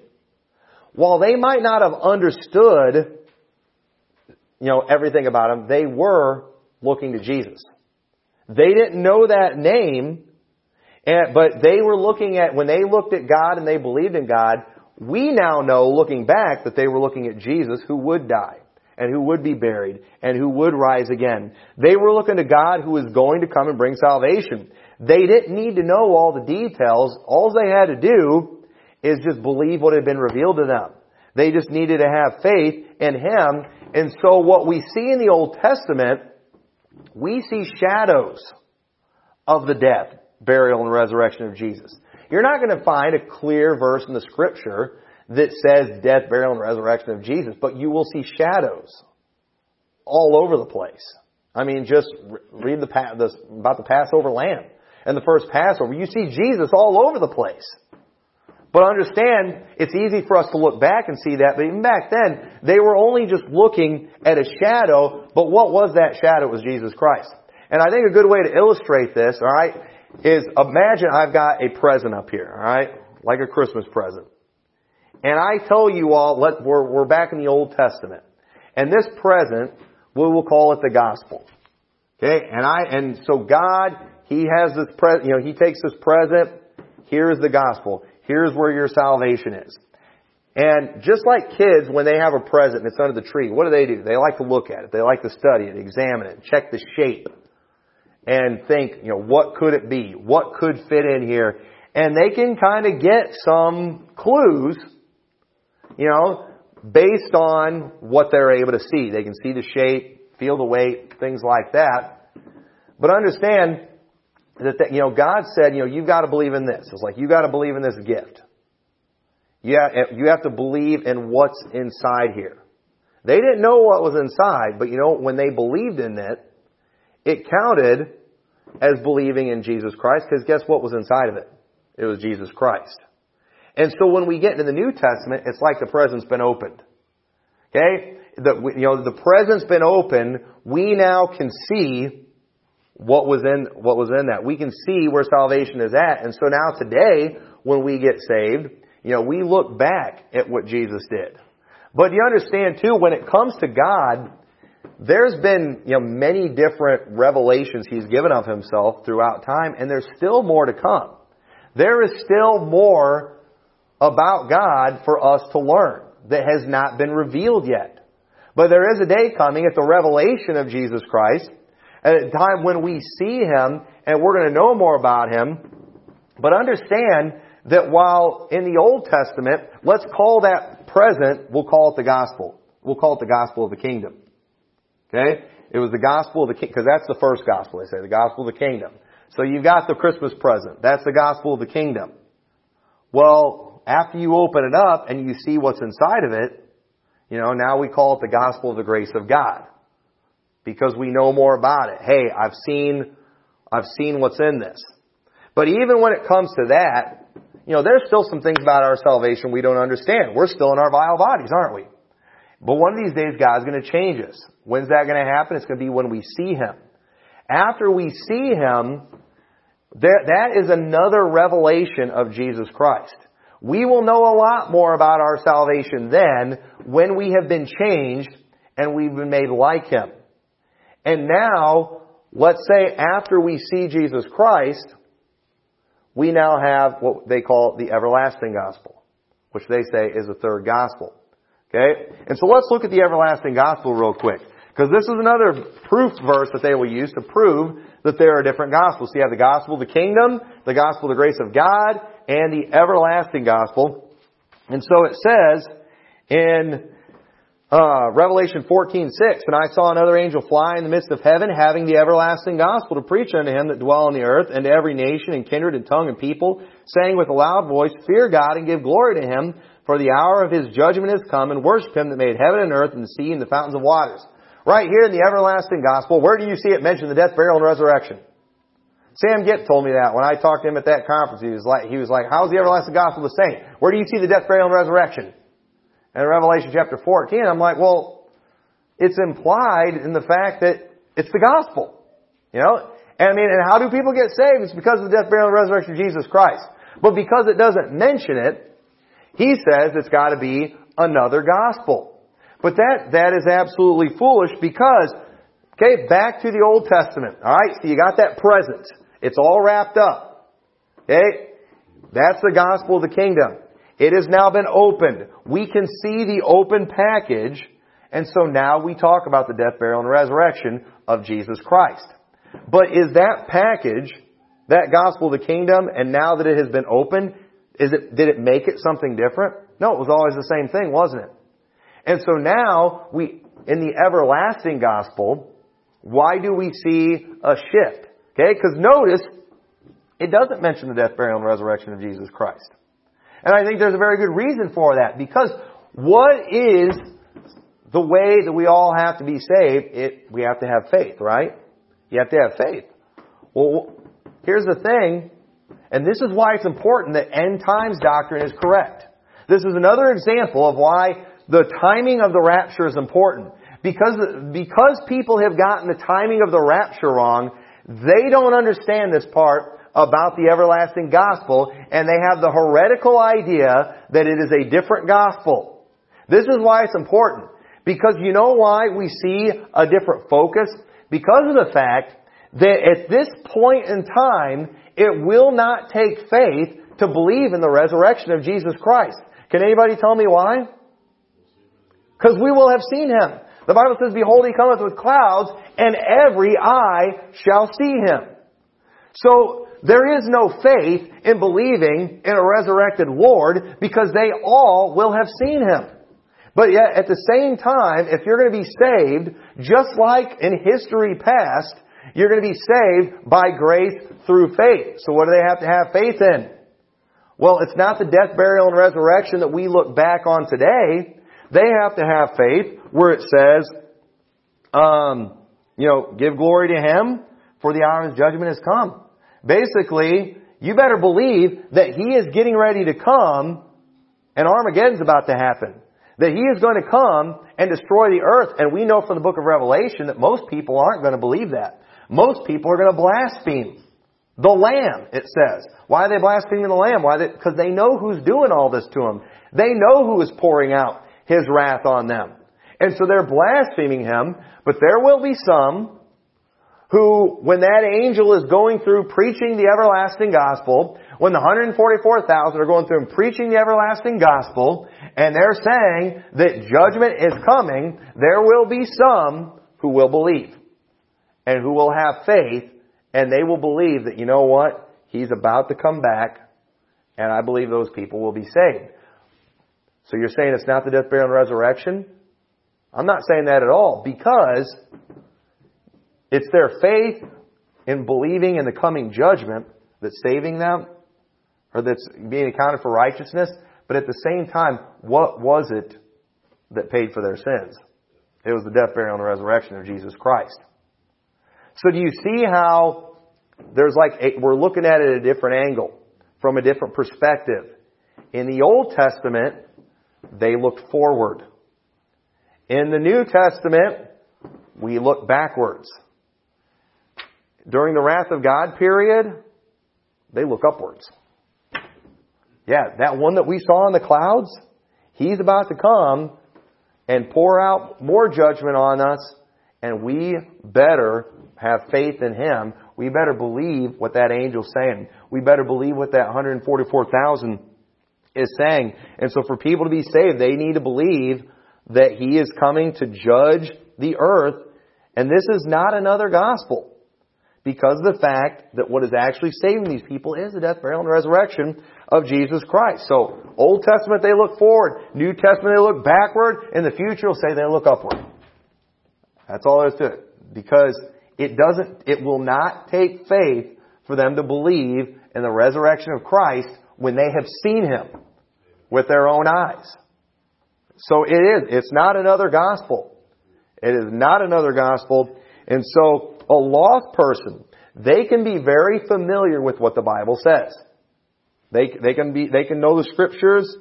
while they might not have understood, you know, everything about him, they were looking to Jesus. They didn't know that name, but they were looking at, when they looked at God and they believed in God, we now know, looking back, that they were looking at Jesus who would die and who would be buried and who would rise again. They were looking to God who was going to come and bring salvation. They didn't need to know all the details. All they had to do is just believe what had been revealed to them. They just needed to have faith in Him. And so what we see in the Old Testament, we see shadows of the death, burial, and resurrection of Jesus. You're not going to find a clear verse in the scripture that says death, burial, and resurrection of Jesus, but you will see shadows all over the place. I mean, just read the, the about the Passover lamb and the first Passover. You see Jesus all over the place. But understand, it's easy for us to look back and see that, but even back then, they were only just looking at a shadow, but what was that shadow? It was Jesus Christ. And I think a good way to illustrate this, alright, is imagine I've got a present up here, alright? Like a Christmas present. And I tell you all, let, we're, we're back in the Old Testament. And this present, we will call it the gospel. Okay? And I, and so God he has this present, you know, He takes this present, here's the gospel. Here's where your salvation is. And just like kids, when they have a present and it's under the tree, what do they do? They like to look at it. They like to study it, examine it, check the shape, and think, you know, what could it be? What could fit in here? And they can kind of get some clues, you know, based on what they're able to see. They can see the shape, feel the weight, things like that. But understand, that, that, you know, God said, you know, you've got to believe in this. It's like, you've got to believe in this gift. Yeah, you have to believe in what's inside here. They didn't know what was inside, but you know, when they believed in it, it counted as believing in Jesus Christ, because guess what was inside of it? It was Jesus Christ. And so when we get into the New Testament, it's like the present's been opened. Okay? The, you know, the present's been opened. We now can see what was in what was in that. We can see where salvation is at. And so now today, when we get saved, you know, we look back at what Jesus did. But you understand too, when it comes to God, there's been, you know, many different revelations He's given of Himself throughout time, and there's still more to come. There is still more about God for us to learn that has not been revealed yet. But there is a day coming at the revelation of Jesus Christ at a time when we see Him and we're going to know more about Him. But understand that while in the Old Testament, let's call that present, we'll call it the gospel. We'll call it the gospel of the kingdom. Okay? It was the gospel of the king, because that's the first gospel, they say, the gospel of the kingdom. So you've got the Christmas present. That's the gospel of the kingdom. Well, after you open it up and you see what's inside of it, you know, now we call it the gospel of the grace of God. Because we know more about it. Hey, I've seen, I've seen what's in this. But even when it comes to that, you know, there's still some things about our salvation we don't understand. We're still in our vile bodies, aren't we? But one of these days God's going to change us. When's that going to happen? It's going to be when we see Him. After we see Him, that, that is another revelation of Jesus Christ. We will know a lot more about our salvation then when we have been changed and we've been made like Him. And now, let's say after we see Jesus Christ, we now have what they call the everlasting gospel, which they say is the third gospel. Okay? And so let's look at the everlasting gospel real quick. Because this is another proof verse that they will use to prove that there are different gospels. So you have the gospel of the kingdom, the gospel of the grace of God, and the everlasting gospel. And so it says in uh, Revelation 14, 6, And I saw another angel fly in the midst of heaven, having the everlasting gospel to preach unto him that dwell on the earth, and to every nation and kindred and tongue and people, saying with a loud voice, Fear God and give glory to him, for the hour of his judgment is come, and worship him that made heaven and earth and the sea and the fountains of waters. Right here in the everlasting gospel, where do you see it mentioned the death, burial, and resurrection? Sam Gipp told me that when I talked to him at that conference. He was like, he was like, how's the everlasting gospel the same? Where do you see the death, burial, and resurrection? And in Revelation chapter 14, I'm like, well, it's implied in the fact that it's the gospel. You know? And I mean, and how do people get saved? It's because of the death, burial, and resurrection of Jesus Christ. But because it doesn't mention it, he says it's gotta be another gospel. But that, that is absolutely foolish because, okay, back to the Old Testament. Alright, so you got that present. It's all wrapped up. Okay? That's the gospel of the kingdom. It has now been opened. We can see the open package, and so now we talk about the death, burial, and resurrection of Jesus Christ. But is that package, that gospel of the kingdom, and now that it has been opened, is it, did it make it something different? No, it was always the same thing, wasn't it? And so now we, in the everlasting gospel, why do we see a shift? Okay, because notice, it doesn't mention the death, burial, and resurrection of Jesus Christ. And I think there's a very good reason for that, because what is the way that we all have to be saved? It, we have to have faith, right? You have to have faith. Well, here's the thing, and this is why it's important that end times doctrine is correct. This is another example of why the timing of the rapture is important. Because, because people have gotten the timing of the rapture wrong, they don't understand this part about the everlasting gospel, and they have the heretical idea that it is a different gospel. This is why it's important. Because you know why we see a different focus? Because of the fact that at this point in time, it will not take faith to believe in the resurrection of Jesus Christ. Can anybody tell me why? Because we will have seen him. The Bible says, Behold, he cometh with clouds, and every eye shall see him. So, there is no faith in believing in a resurrected Lord because they all will have seen him. But yet, at the same time, if you're going to be saved, just like in history past, you're going to be saved by grace through faith. So what do they have to have faith in? Well, it's not the death, burial, and resurrection that we look back on today. They have to have faith where it says, um, you know, give glory to Him for the hour of His judgment has come. Basically, you better believe that He is getting ready to come and Armageddon's about to happen. That He is going to come and destroy the earth. And we know from the book of Revelation that most people aren't going to believe that. Most people are going to blaspheme. The Lamb, it says. Why are they blaspheming the Lamb? Why? Because they, they know who's doing all this to them. They know who is pouring out his wrath on them. And so they're blaspheming him, but there will be some who, when that angel is going through preaching the everlasting gospel, when the 144,000 are going through and preaching the everlasting gospel, and they're saying that judgment is coming, there will be some who will believe. And who will have faith, and they will believe that, you know what? He's about to come back, and I believe those people will be saved. So you're saying it's not the death, burial, and resurrection? I'm not saying that at all because It's their faith in believing in the coming judgment that's saving them, or that's being accounted for righteousness. But at the same time, what was it that paid for their sins? It was the death, burial, and resurrection of Jesus Christ. So do you see how there's like, a, we're looking at it at a different angle, from a different perspective. In the Old Testament, they looked forward. In the New Testament, we look backwards. During the wrath of God period, they look upwards. Yeah, that one that we saw in the clouds, he's about to come and pour out more judgment on us, and we better have faith in him. We better believe what that angel's saying. We better believe what that 144,000 is saying. And so for people to be saved, they need to believe that he is coming to judge the earth. And this is not another gospel. Because of the fact that what is actually saving these people is the death, burial, and resurrection of Jesus Christ. So, Old Testament they look forward, New Testament they look backward, in the future will say they look upward. That's all there is to it. Because it doesn't, it will not take faith for them to believe in the resurrection of Christ when they have seen Him with their own eyes. So it is, it's not another gospel. It is not another gospel. And so a lost person, they can be very familiar with what the Bible says. They, they can be, they can know the scriptures.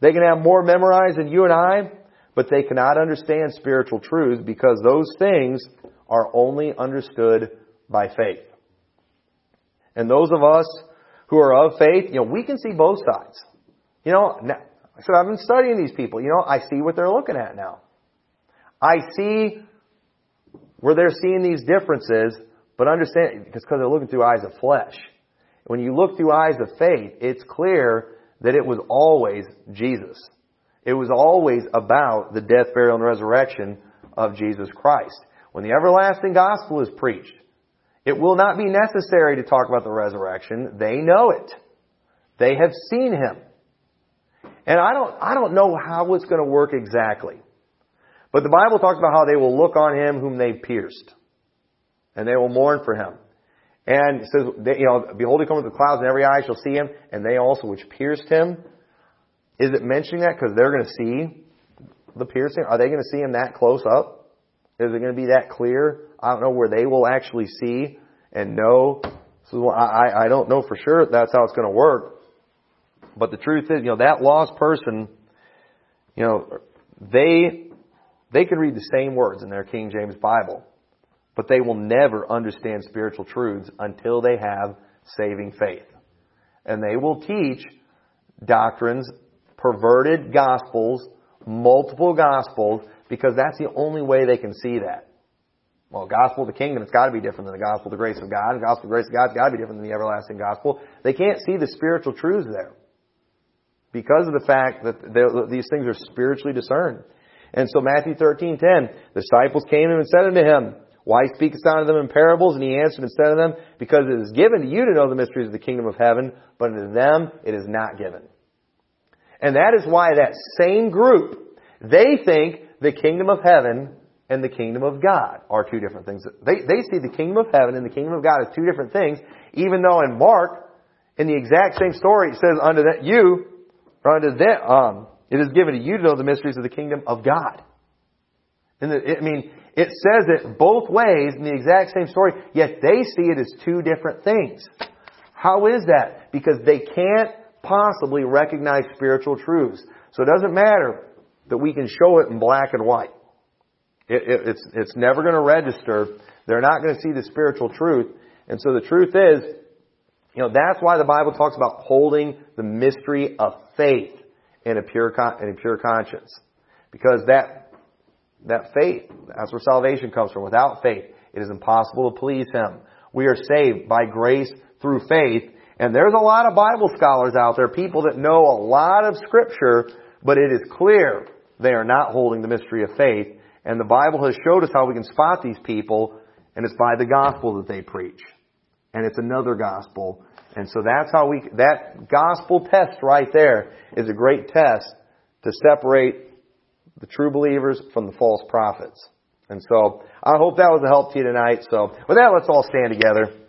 They can have more memorized than you and I, but they cannot understand spiritual truth because those things are only understood by faith. And those of us who are of faith, you know, we can see both sides. You know, so I've been studying these people. You know, I see what they're looking at now. I see where they're seeing these differences, but understand, because they're looking through eyes of flesh. When you look through eyes of faith, it's clear that it was always Jesus. It was always about the death, burial, and resurrection of Jesus Christ. When the everlasting gospel is preached, it will not be necessary to talk about the resurrection. They know it. They have seen Him. And I don't, I don't know how it's going to work exactly. But the Bible talks about how they will look on him whom they pierced. And they will mourn for him. And it says, they, you know, behold, he comes with the clouds and every eye shall see him, and they also which pierced him. Is it mentioning that because they're going to see the piercing? Are they going to see him that close up? Is it going to be that clear? I don't know where they will actually see and know. So I, I don't know for sure that's how it's going to work. But the truth is, you know, that lost person, you know, they they can read the same words in their King James Bible, but they will never understand spiritual truths until they have saving faith. And they will teach doctrines, perverted gospels, multiple gospels, because that's the only way they can see that. Well, gospel of the kingdom, it's got to be different than the gospel of the grace of God. The gospel of the grace of God's got to be different than the everlasting gospel. They can't see the spiritual truths there because of the fact that these things are spiritually discerned. And so Matthew 13, 10, the disciples came to him and said unto him, Why speakest thou unto them in parables? And he answered and said unto them, Because it is given to you to know the mysteries of the kingdom of heaven, but unto them it is not given. And that is why that same group, they think the kingdom of heaven and the kingdom of God are two different things. They, they see the kingdom of heaven and the kingdom of God as two different things, even though in Mark, in the exact same story, it says unto that you, or unto them, um, it is given to you to know the mysteries of the kingdom of God. And the, I mean, it says it both ways in the exact same story, yet they see it as two different things. How is that? Because they can't possibly recognize spiritual truths. So it doesn't matter that we can show it in black and white. It, it, it's, it's never going to register. They're not going to see the spiritual truth. And so the truth is, you know, that's why the Bible talks about holding the mystery of faith in a pure, in a pure conscience. Because that, that faith, that's where salvation comes from. Without faith, it is impossible to please Him. We are saved by grace through faith. And there's a lot of Bible scholars out there, people that know a lot of scripture, but it is clear they are not holding the mystery of faith. And the Bible has showed us how we can spot these people, and it's by the gospel that they preach. And it's another gospel and so that's how we, that gospel test right there is a great test to separate the true believers from the false prophets. And so I hope that was a help to you tonight. So with that, let's all stand together.